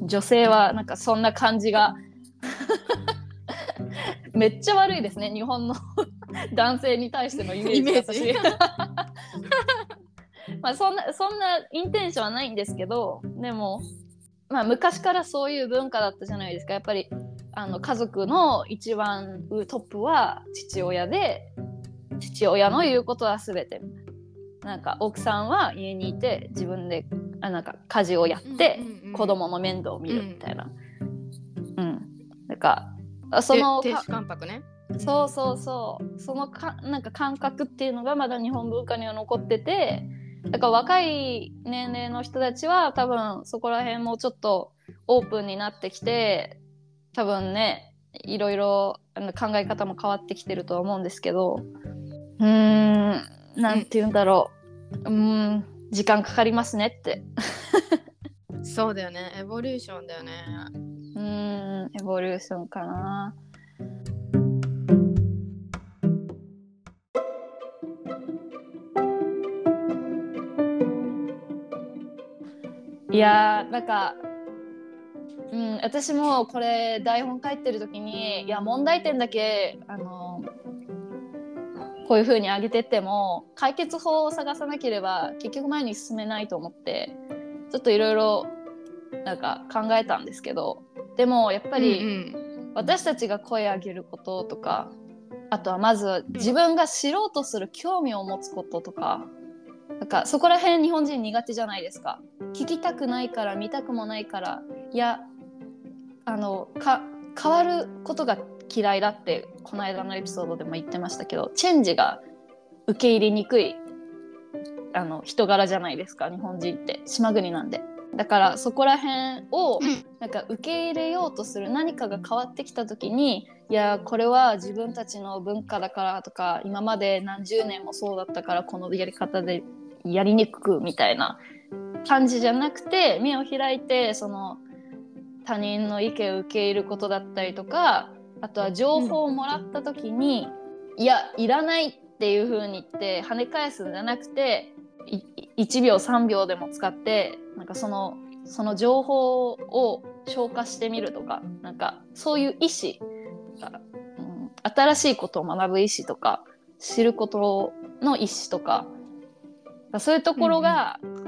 [SPEAKER 1] 女性はなんかそんな感じが。めっちゃ悪いですね。日本の 男性に対してのイメージ。まあそんなそんなインテンションはないんですけどでもまあ昔からそういう文化だったじゃないですか。やっぱりあの家族の一番上トップは父親で父親の言うことは全てなんか奥さんは家にいて自分であなんか家事をやって、子供の面倒を見るみたいな。うん、なんかあその
[SPEAKER 2] 亭主関白ね。
[SPEAKER 1] そうそうそう。そのかなんか感覚っていうのがまだ日本文化には残っててだから若い年齢の人たちは多分そこら辺もちょっとオープンになってきて多分ねいろいろ考え方も変わってきてるとは思うんですけど。うーんなんて言うんだろううーん時間かかりますねって
[SPEAKER 2] そうだよね。エボリューションだよね。
[SPEAKER 1] うーんエボリューションかないやーなんか、うん、私もこれ台本書いてる時にいや問題点だけあのこういう風に上げてっても解決法を探さなければ結局前に進めないと思ってちょっといろいろなんか考えたんですけどでもやっぱり、
[SPEAKER 2] うん。
[SPEAKER 1] 私たちが声上げることとかあとはまず自分が知ろうとする興味を持つこととかなんかそこら辺日本人苦手じゃないですか。聞きたくないから見たくもないからいやあのか変わることが嫌いだってこの間のエピソードでも言ってましたけどチェンジが受け入れにくいあの人柄じゃないですか日本人って。島国なんで。だからそこら辺を
[SPEAKER 3] うん。
[SPEAKER 1] なんか受け入れようとする何かが変わってきた時にいやこれは自分たちの文化だからとか今まで何十年もそうだったからこのやり方でやりにくくみたいな感じじゃなくて目を開いてその他人の意見を受け入れることだったりとかあとは情報をもらった時に、いやいらないっていう風に言って跳ね返すんじゃなくてい1秒3秒でも使ってなんかそのその情報を消化してみるとかなんかそういう意思が、うん、新しいことを学ぶ意思とか知ることの意思とかそういうところが、うん。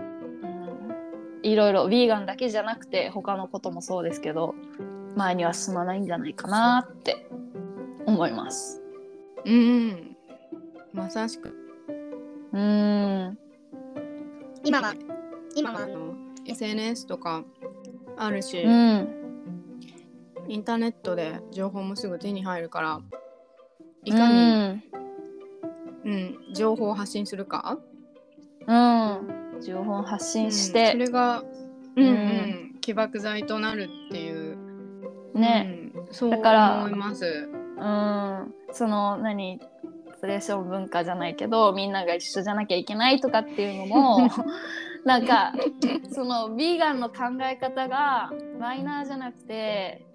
[SPEAKER 1] いろいろヴィーガンだけじゃなくて他のこともそうですけど前には進まないんじゃないかなって思います。
[SPEAKER 2] うん。うん。まさしく。
[SPEAKER 1] うーん。
[SPEAKER 3] 今は今は
[SPEAKER 2] あの SNS とかあるし、
[SPEAKER 1] うん
[SPEAKER 2] インターネットで情報もすぐ手に入るからい
[SPEAKER 1] い
[SPEAKER 2] かに、うん情報を発信するか、
[SPEAKER 1] うん、情報を発信し
[SPEAKER 2] うん。
[SPEAKER 1] て
[SPEAKER 2] そ、れが、うんうん、起爆剤となるっていう、
[SPEAKER 1] ね、
[SPEAKER 2] うん、そう
[SPEAKER 1] だから
[SPEAKER 2] 思います。
[SPEAKER 1] うん、その何プレーション文化じゃないけどみんなが一緒じゃなきゃいけないとかっていうのも なんかそのヴィーガンの考え方がマイナーじゃなくて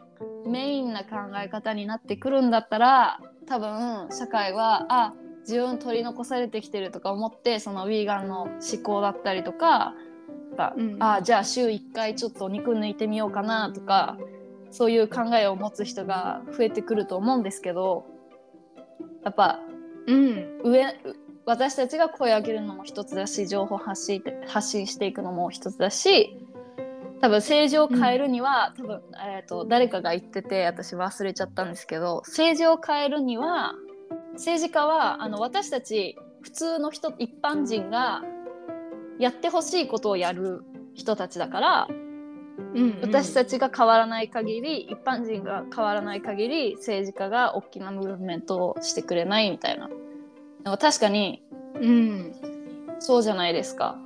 [SPEAKER 1] メインな考え方になってくるんだったら多分社会はあ自分取り残されてきてるとか思ってそのヴィーガンの思考だったりとかが
[SPEAKER 2] うん。
[SPEAKER 1] あじゃあ週1回ちょっと肉抜いてみようかなとかそういう考えを持つ人が増えてくると思うんですけどやっぱ
[SPEAKER 2] うん、
[SPEAKER 1] 上私たちが声を上げるのも一つだし情報発信発信していくのも一つだし多分政治を変えるには、多分、えーと、誰かが言ってて私忘れちゃったんですけど政治を変えるには政治家はあの私たち普通の人一般人がやってほしいことをやる人たちだから、うんうん、私たちが変わらない限り一般人が変わらない限り政治家が大きなムーブメントをしてくれないみたいな。でも確かに、うん、そうじゃないですか。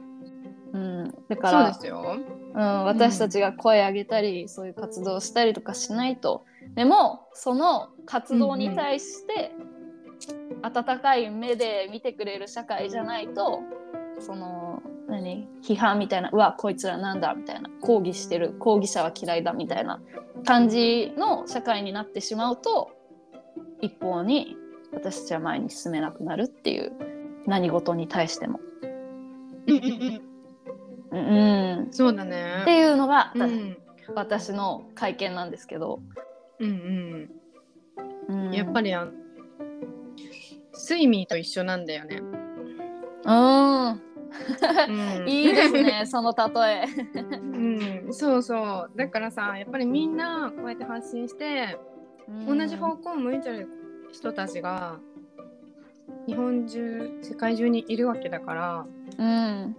[SPEAKER 1] うん、だから
[SPEAKER 2] そうですよ、
[SPEAKER 1] うん、私たちが声上げたり、うん、そういう活動したりとかしないと。でもその活動に対して、温かい目で見てくれる社会じゃないとその何？批判みたいなうわこいつらなんだみたいな抗議してる抗議者は嫌いだみたいな感じの社会になってしまうと一方に私たちは前に進めなくなるっていう何事に対しても。
[SPEAKER 2] うん、そうだね
[SPEAKER 1] っていうのが、うん、私の会見なんですけど。
[SPEAKER 2] うんうん、うん、やっぱりあスイミーと一緒なんだよね。
[SPEAKER 1] うん。いいですね、その例え。
[SPEAKER 2] うん、そうそう。だからさ、やっぱりみんなこうやって発信して、同じ方向を向いてる人たちが日本中世界中にいるわけだから、うん、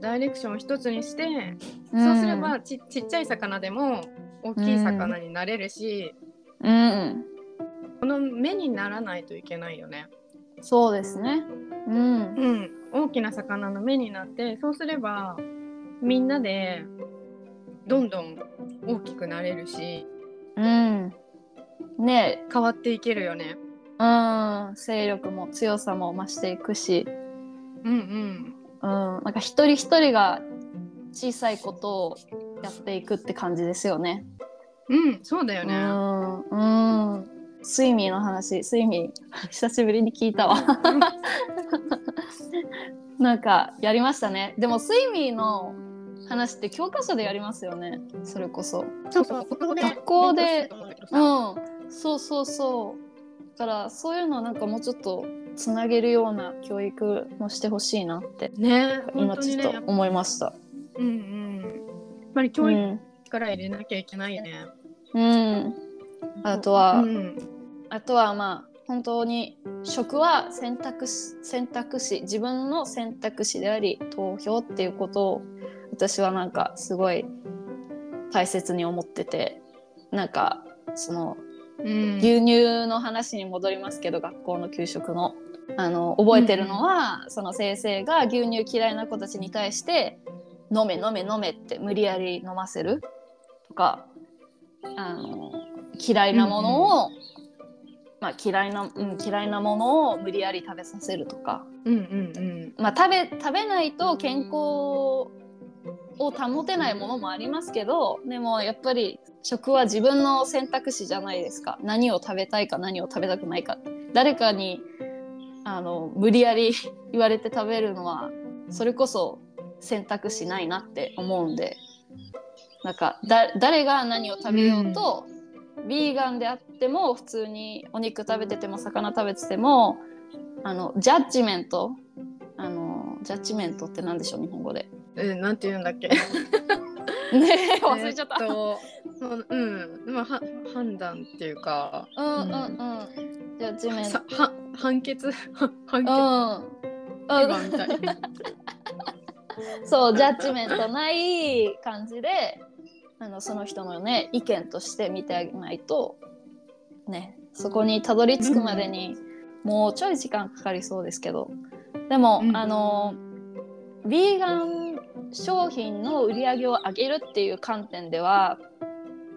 [SPEAKER 2] ダイレクションを一つにして、うん、そうすればちちっちゃい魚でも大きい魚になれるし、うん、この目にならないといけないよね。
[SPEAKER 1] そうですね。うん、う
[SPEAKER 2] ん、大きな魚の目になってそうすればみんなでどんどん大きくなれるし、
[SPEAKER 1] うん、ね。
[SPEAKER 2] 変わっていけるよね。
[SPEAKER 1] うん、勢力も強さも増していくし、
[SPEAKER 2] うんうん、
[SPEAKER 1] うん、なんか一人一人が小さいことをやっていくって感じですよね。
[SPEAKER 2] うん、そうだよね。う
[SPEAKER 1] ん、うん、スイミーの話、スイミー。久しぶりに聞いたわ。なんかやりましたね。でもスイミーの話って教科書でやりますよね。それこそ。
[SPEAKER 3] そうそう、
[SPEAKER 1] 学校で、うん、そうそうそう。だからそういうのなんかもうちょっとつなげるような教育もしてほしいなって
[SPEAKER 2] ね
[SPEAKER 1] 今ちょっと思いました。
[SPEAKER 2] うんうん。やっぱり教育から入れなきゃいけないよね。
[SPEAKER 1] うん。あとは、うん、あとはまあ本当に職は選択選択肢自分の選択肢であり投票っていうことを私はなんかすごい大切に思っててなんかその、うん、牛乳の話に戻りますけど学校の給食の。あの覚えてるのは、うん、その先生が牛乳嫌いな子たちに対して「飲め飲め飲め」って無理やり飲ませるとかあの嫌いなものを、うんうんまあ、嫌いな、うん、嫌いなものを無理やり食べさせるとか、
[SPEAKER 2] うんうんうん。
[SPEAKER 1] まあ、食べ食べないと健康を保てないものもありますけどでもやっぱり食は自分の選択肢じゃないですか。何を食べたいか何を食べたくないか。誰かにあの無理やり 言われて食べるのはそれこそ選択肢ないなって思うんで。なんかだ誰が何を食べようと、ビーガンであっても普通にお肉食べてても魚食べててもあのジャッジメントあのジャッジメントって何でしょう日本語で。
[SPEAKER 2] えなんて言うんだっけ？
[SPEAKER 1] ね忘れちゃった。えー、
[SPEAKER 2] うんまあは判断っていうか。
[SPEAKER 1] うんうんうん。ジャッジメント。
[SPEAKER 2] は判決？判決？うん。うん、みたい。
[SPEAKER 1] そうジャッジメントない感じであのその人のね意見として見てあげないとねそこにたどり着くまでにもうちょい時間かかりそうですけど。でも、うん、あのヴィーガン商品の売り上げを上げるっていう観点では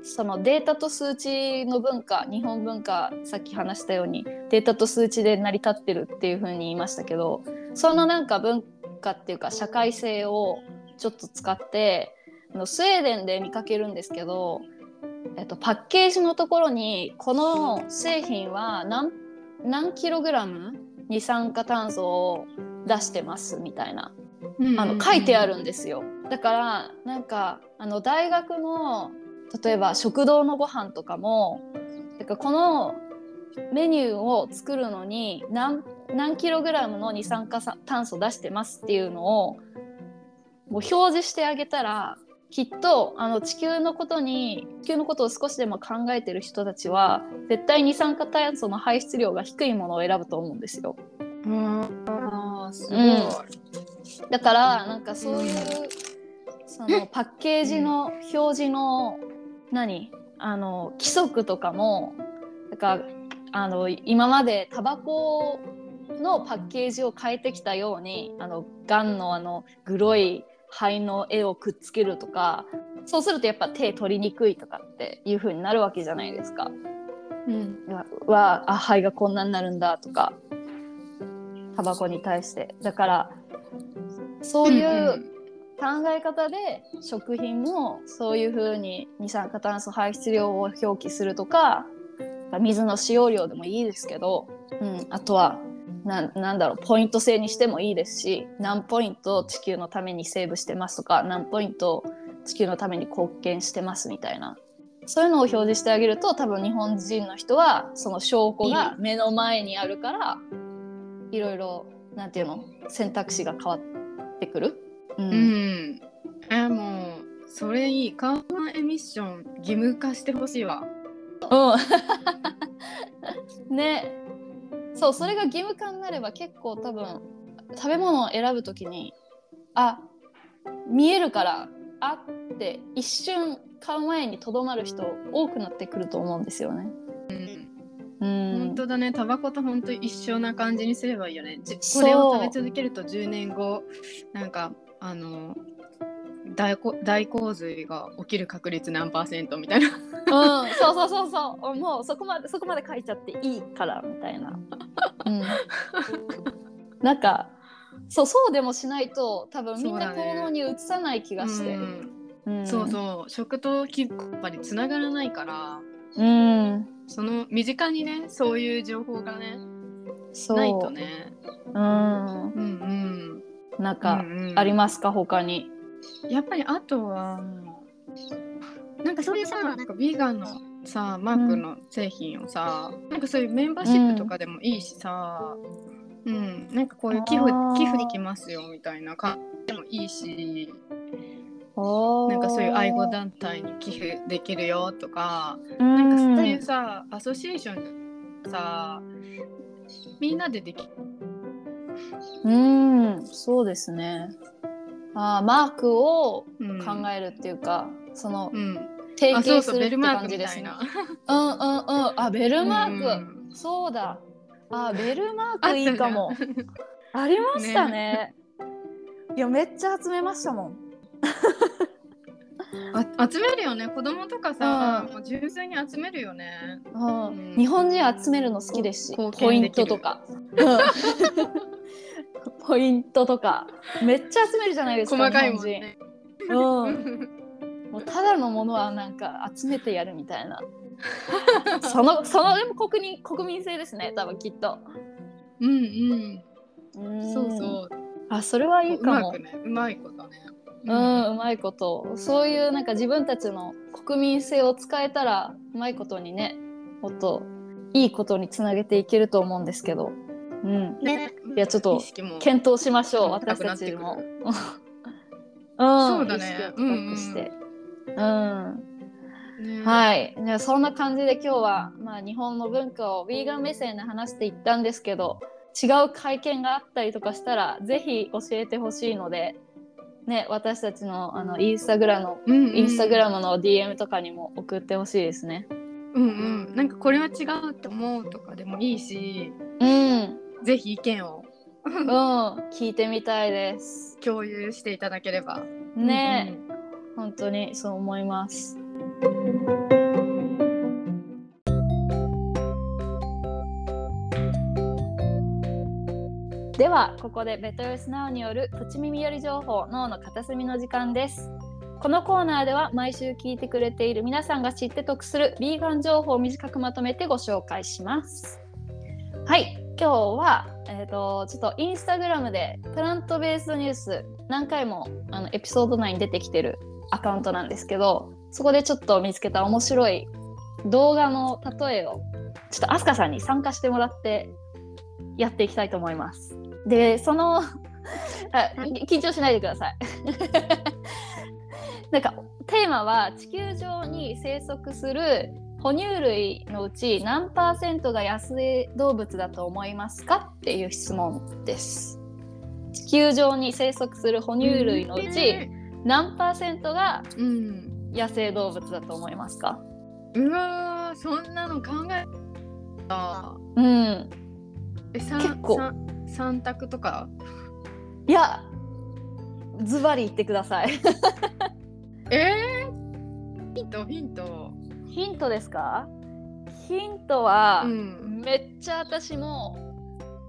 [SPEAKER 1] そのデータと数値の文化日本文化さっき話したようにデータと数値で成り立ってるっていうふうに言いましたけどそのなんか文化っていうか社会性をちょっと使ってのスウェーデンで見かけるんですけど、えっと、パッケージのところにこの製品は何何キログラム？二酸化炭素を出してますみたいな、あの書いてあるんですよ。だからなんかあの大学の例えば食堂のご飯とかもだからこのメニューを作るのに何何キログラムの二酸化炭素出してますっていうのをもう表示してあげたらきっとあの地球のことに地球のことを少しでも考えてる人たちは絶対二酸化炭素の排出量が低いものを選ぶと思うんですよ。
[SPEAKER 2] ああすごい、
[SPEAKER 1] うん。だからなんかそういうそのパッケージの表示の何？あの規則とかもだからあの今までタバコのパッケージを変えてきたようにあのガンのあのグロい肺の絵をくっつけるとかそうするとやっぱ手取りにくいとかっていう風になるわけじゃないですか。
[SPEAKER 2] うん。
[SPEAKER 1] はあ肺がこんなになるんだとかタバコに対して。だからそういう考え方で食品もそういうふうに二酸化炭素排出量を表記するとか水の使用量でもいいですけど、うん、あとはななんだろうポイント制にしてもいいですし何ポイント地球のためにセーブしてますとか何ポイント地球のために貢献してますみたいな。そういうのを表示してあげると多分日本人の人はその証拠が目の前にあるからいろいろなんていうの選択肢が変わってくる。う
[SPEAKER 2] うん。んあもうそれいい。カーボンエミッション義務化してほしいわ。
[SPEAKER 1] う。ん、ねそうそれが義務化になれば結構多分食べ物を選ぶ時にあ見えるからあって一瞬買う前にとどまる人多くなってくると思うんですよね。うん、
[SPEAKER 2] 本当だね。タバコと本当一緒な感じにすればいいよね。これを食べ続けると10年後なんかあの大こ大洪水が起きる確率何パーセントみたいな。
[SPEAKER 1] うん、そうそうそうそう。もうそこまでそこまで書いちゃっていいからみたいな。うん、なんかそうそうでもしないと多分みんな行動に移さない気がして。
[SPEAKER 2] うん
[SPEAKER 1] うん。
[SPEAKER 2] そうそう。食と気やっぱりつながらないから。
[SPEAKER 1] うん、
[SPEAKER 2] その身近にねそういう情報がね
[SPEAKER 1] そう。
[SPEAKER 2] ないとね。
[SPEAKER 1] うん、
[SPEAKER 2] うんうん。
[SPEAKER 1] なんか、
[SPEAKER 2] うんうん。
[SPEAKER 1] ありますか？他に。
[SPEAKER 2] やっぱりあとは
[SPEAKER 3] なんかそういうさ、
[SPEAKER 2] なんかビーガンのさマークの製品をさ、なんかそういうメンバーシップとかでもいいしさ、うん。なんかこういう寄付寄付できますよみたいな感じでもいいし
[SPEAKER 1] な
[SPEAKER 2] なんかそういう愛護団体に寄付できるよとか、
[SPEAKER 1] な
[SPEAKER 2] なんかそういうさアソシエーションさみんなででき
[SPEAKER 1] うん、そうですね。あーマークを
[SPEAKER 2] うん
[SPEAKER 1] 考えるっていうか、その
[SPEAKER 2] うん、
[SPEAKER 1] 提
[SPEAKER 2] あそうそう
[SPEAKER 1] 携するって感じですね。うんうんうん。あベルマーク、
[SPEAKER 2] うん
[SPEAKER 1] そうだ。あベルマークいいかも。ありましたね。いやめっちゃ集めましたもん。
[SPEAKER 2] あ集めるよね子供とかさ、
[SPEAKER 1] うん
[SPEAKER 2] もう純粋に集めるよね。
[SPEAKER 1] うん
[SPEAKER 2] うん
[SPEAKER 1] 日本人集めるの好きですし、
[SPEAKER 2] 貢
[SPEAKER 1] ポイントとか。うんポイントとかめっちゃ集めるじゃないですか。
[SPEAKER 2] 細かいもん
[SPEAKER 1] 日
[SPEAKER 2] ね。
[SPEAKER 1] うん。もうただのものはなんか集めてやるみたいな。そのそのでも国民国民性ですね多分きっと。
[SPEAKER 2] うんうん。
[SPEAKER 1] うん
[SPEAKER 2] そうそう。
[SPEAKER 1] あそれはいいうかも。
[SPEAKER 2] まくね、うまいことね。
[SPEAKER 1] うん、うまいことそういうなんか自分たちの国民性を使えたらうまいことにねもっといいことにつなげていけると思うんですけど、うん、
[SPEAKER 3] ね。
[SPEAKER 1] いやちょっと検討しましょう
[SPEAKER 2] うん。
[SPEAKER 1] 私たちも。
[SPEAKER 2] そうだね。
[SPEAKER 1] 意識を高くして。うん
[SPEAKER 2] ね。
[SPEAKER 1] はい、じゃあそんな感じで今日は、まあ、日本の文化をヴィーガン目線で話していったんですけど違う会見があったりとかしたらぜひ教えてほしいので、ね、私たちのあのインスタグラムの
[SPEAKER 2] うんうん。
[SPEAKER 1] インスタグラムの DM とかにも送ってほしいですね。
[SPEAKER 2] うんうん。なんかこれは違うって思うとかでもいいし、
[SPEAKER 1] うん、
[SPEAKER 2] ぜひ意見を
[SPEAKER 1] うん、聞いてみたいです。
[SPEAKER 2] 共有していただければ。
[SPEAKER 1] ね、本当にそう思います。ではここでベトルスナウによるプチ耳寄り情報脳の片隅の時間ですこのコーナーでは毎週聞いてくれている皆さんが知って得するビーガン情報を短くまとめてご紹介しますはい今日は、えー、とちょっとインスタグラムでプラントベースドニュース何回もあのエピソード内に出てきてるアカウントなんですけどそこでちょっと見つけた面白い動画の例えをちょっとアスカさんに参加してもらってやっていきたいと思います。でそのあ緊張しないでください。なんかテーマは地球上に生息する哺乳類のうち何パーセントが野生動物だと思いますかっていう質問です。地球上に生息する哺乳類のうち何パーセントが
[SPEAKER 2] うん。
[SPEAKER 1] 野生動物だと思いますか？
[SPEAKER 2] うわーそんなの考えた。
[SPEAKER 1] うん。
[SPEAKER 2] え三
[SPEAKER 1] 結構
[SPEAKER 2] 三三択とか？
[SPEAKER 1] いや、ズバリ言ってください。
[SPEAKER 2] えー、ヒントヒント。
[SPEAKER 1] ヒントですか？ヒントは、
[SPEAKER 2] うん。
[SPEAKER 1] めっちゃ私も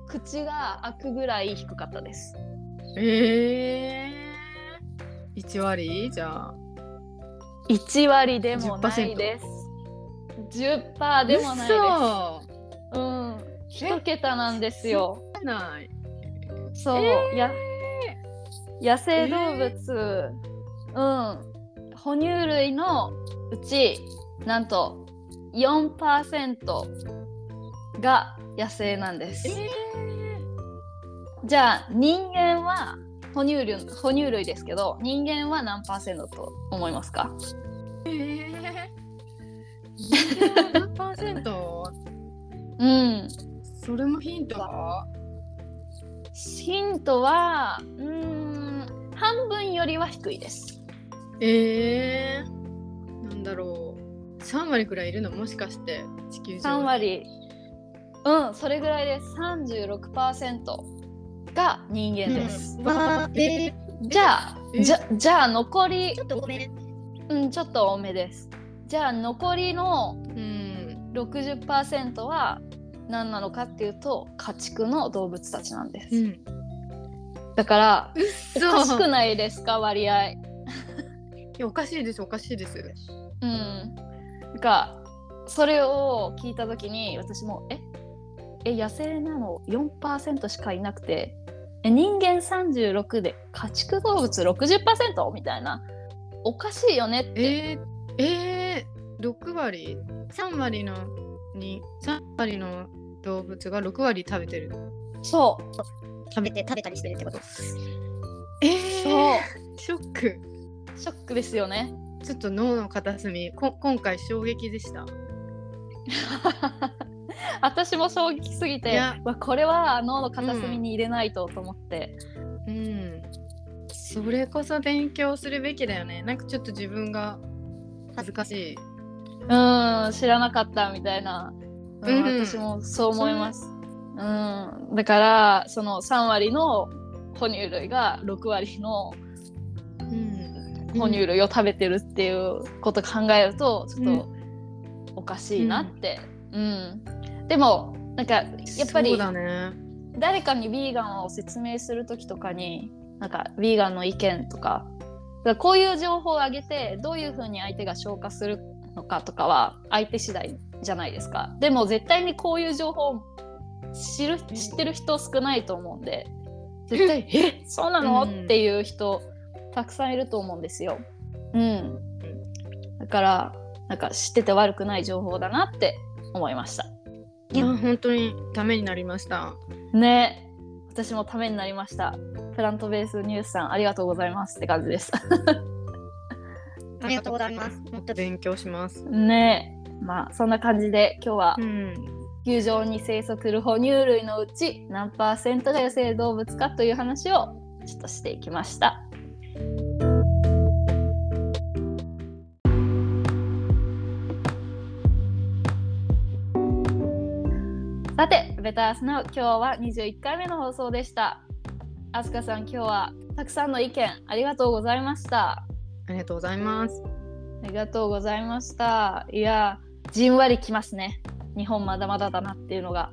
[SPEAKER 1] 口が開くぐらい低かったです。
[SPEAKER 2] えー、1割？じゃあ。
[SPEAKER 1] 1割でもないです。10%でもないです。
[SPEAKER 2] 嘘
[SPEAKER 1] うん。一桁なんですよ。
[SPEAKER 2] ない。
[SPEAKER 1] そう、
[SPEAKER 2] えー
[SPEAKER 1] や野生動物、うん哺乳類のうちなんと4%が野生なんです。
[SPEAKER 2] え
[SPEAKER 1] じゃあ人間は哺乳類哺乳類ですけど人間は何パーセントと思いますか？
[SPEAKER 2] ー、えー、何パーセント？
[SPEAKER 1] うん。
[SPEAKER 2] それもヒントは？
[SPEAKER 1] ヒントはうーん半分よりは低いです。
[SPEAKER 2] えー、なんだろう3割くらいいるの？もしかして地球上
[SPEAKER 1] 3割。うんそれぐらいです。36%が人間です、
[SPEAKER 3] わー。え
[SPEAKER 1] じゃあ
[SPEAKER 2] え
[SPEAKER 1] じゃじゃあ残り
[SPEAKER 3] ー、ちょっと多め。
[SPEAKER 1] うんちょっと多めです。じゃあ残りの
[SPEAKER 2] うん。
[SPEAKER 1] 60%は何なのかっていうと家畜の動物たちなんです、
[SPEAKER 2] うん。
[SPEAKER 1] だからおかしくないですか？割合。
[SPEAKER 2] いやおかしいですおかしいです。
[SPEAKER 1] うんなんかそれを聞いた時に私もええ野生なの4%しかいなくてえ人間36で家畜動物60%みたいな。おかしいよねって、
[SPEAKER 2] えー、えー、6割？3割のに？3割の動物が6割食べてる？
[SPEAKER 1] そう。
[SPEAKER 3] 食べて食べたりしてるってこと？
[SPEAKER 2] え
[SPEAKER 1] そう。
[SPEAKER 2] ショック。
[SPEAKER 1] ショックですよね
[SPEAKER 2] ちょっと脳の片隅こ今回衝撃でした。
[SPEAKER 1] 私も衝撃すぎてこれは脳の片隅に入れないとと思って、
[SPEAKER 2] うん。それこそ勉強するべきだよね。なんかちょっと自分が恥ずかしい。
[SPEAKER 1] うん知らなかったみたいな、うん
[SPEAKER 2] うん。
[SPEAKER 1] 私もそう思います、うん、だからその3割の哺乳類が6割の
[SPEAKER 2] うん
[SPEAKER 1] 哺乳類を食べてるっていうこと考えるとちょっとおかしいなって、うん。でもなんかやっぱり誰かにヴィーガンを説明する時とかになんかヴィーガンの意見とかこういう情報をあげてどういうふうに相手が消化するのかとかは相手次第じゃないですか。でも絶対にこういう情報を知る知ってる人少ないと思うんで絶対 「え？そうなの?」
[SPEAKER 2] うん
[SPEAKER 1] っていう人たくさんいると思うんですよ。うん、だからなんか知ってて悪くない情報だなって思いました。
[SPEAKER 2] いや本当にためになりました。
[SPEAKER 1] ね。私もためになりました。プラントベースニュースさんありがとうございますって感じです。
[SPEAKER 3] ありがとうございます。
[SPEAKER 2] もっと勉強します。
[SPEAKER 1] ね。まあそんな感じで今日は
[SPEAKER 2] うん。
[SPEAKER 1] 地球上に生息する哺乳類のうち何パーセントが野生動物かという話をちょっとしていきましたさて、ベタースの今日は21回目の放送でした。あすかさん、今日はたくさんの意見ありがとうございました。
[SPEAKER 2] ありがとうございます
[SPEAKER 1] ありがとうございました。いや、じんわりきますね。日本まだまだだなっていうのが。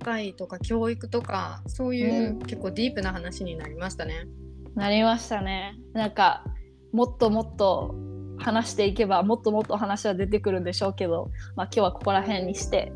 [SPEAKER 2] 社会とか教育とかそういう、結構ディープな話になりましたね
[SPEAKER 1] なりましたね。なんか、もっともっと話していけば、もっともっと話は出てくるんでしょうけど、まあ今日はここら辺にして、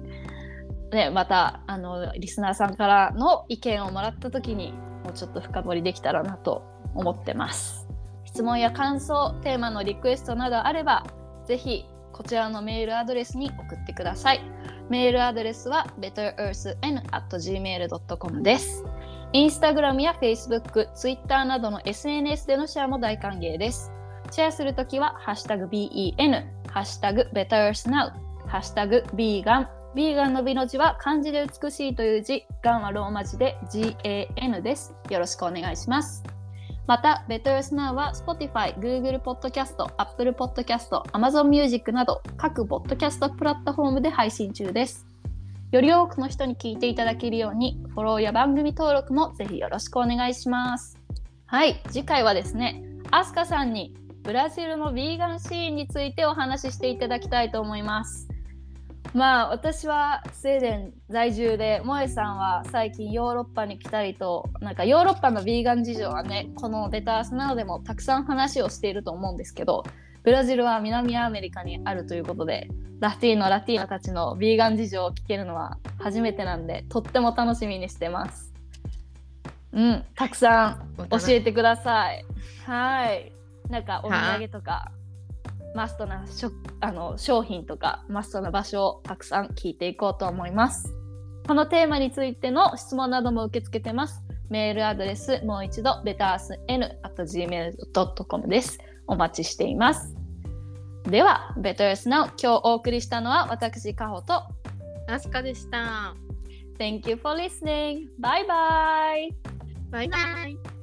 [SPEAKER 1] ね、またあのリスナーさんからの意見をもらった時にもうちょっと深掘りできたらなと思ってます。質問や感想、テーマのリクエストなどあれば、ぜひこちらのメールアドレスに送ってください。メールアドレスは betterearthn.gmail.com です。インスタグラムや Facebook、Twitter などの SNS でのシェアも大歓迎です。シェアするときは、ハッシュタグ BEN、ハッシュタグ BetterEarthNow、ハッシュタグ BEGAN、ビーガンの美の字は漢字で美しいという字、ガンはローマ字で GAN です。よろしくお願いします。また、Better Now は Spotify、Google Podcast、Apple Podcast、Amazon Music など各ポッドキャストプラットフォームで配信中です。より多くの人に聞いていただけるように、フォローや番組登録もぜひよろしくお願いします。はい、次回はですね、アスカさんにブラジルのビーガンシーンについてお話ししていただきたいと思います。まあ私はスウェーデン在住で萌えさんは最近ヨーロッパに来たりとなんかヨーロッパのビーガン事情はねこのベタースなどでもたくさん話をしていると思うんですけどブラジルは南アメリカにあるということでラティーノラティーナたちのビーガン事情を聞けるのは初めてなんでとっても楽しみにしてます。うんたくさん教えてください。はい。なんかお土産とかマストなしょあの商品とかマストな場所をたくさん聞いていこうと思います。このテーマについての質問なども受け付けてます。メールアドレスもう一度 bettersn.gmail.com です。お待ちしています。では、Betters Now 今日お送りしたのは私、カホと
[SPEAKER 4] アスカでした。
[SPEAKER 1] Thank you for listening. Bye bye!
[SPEAKER 4] バイバイ。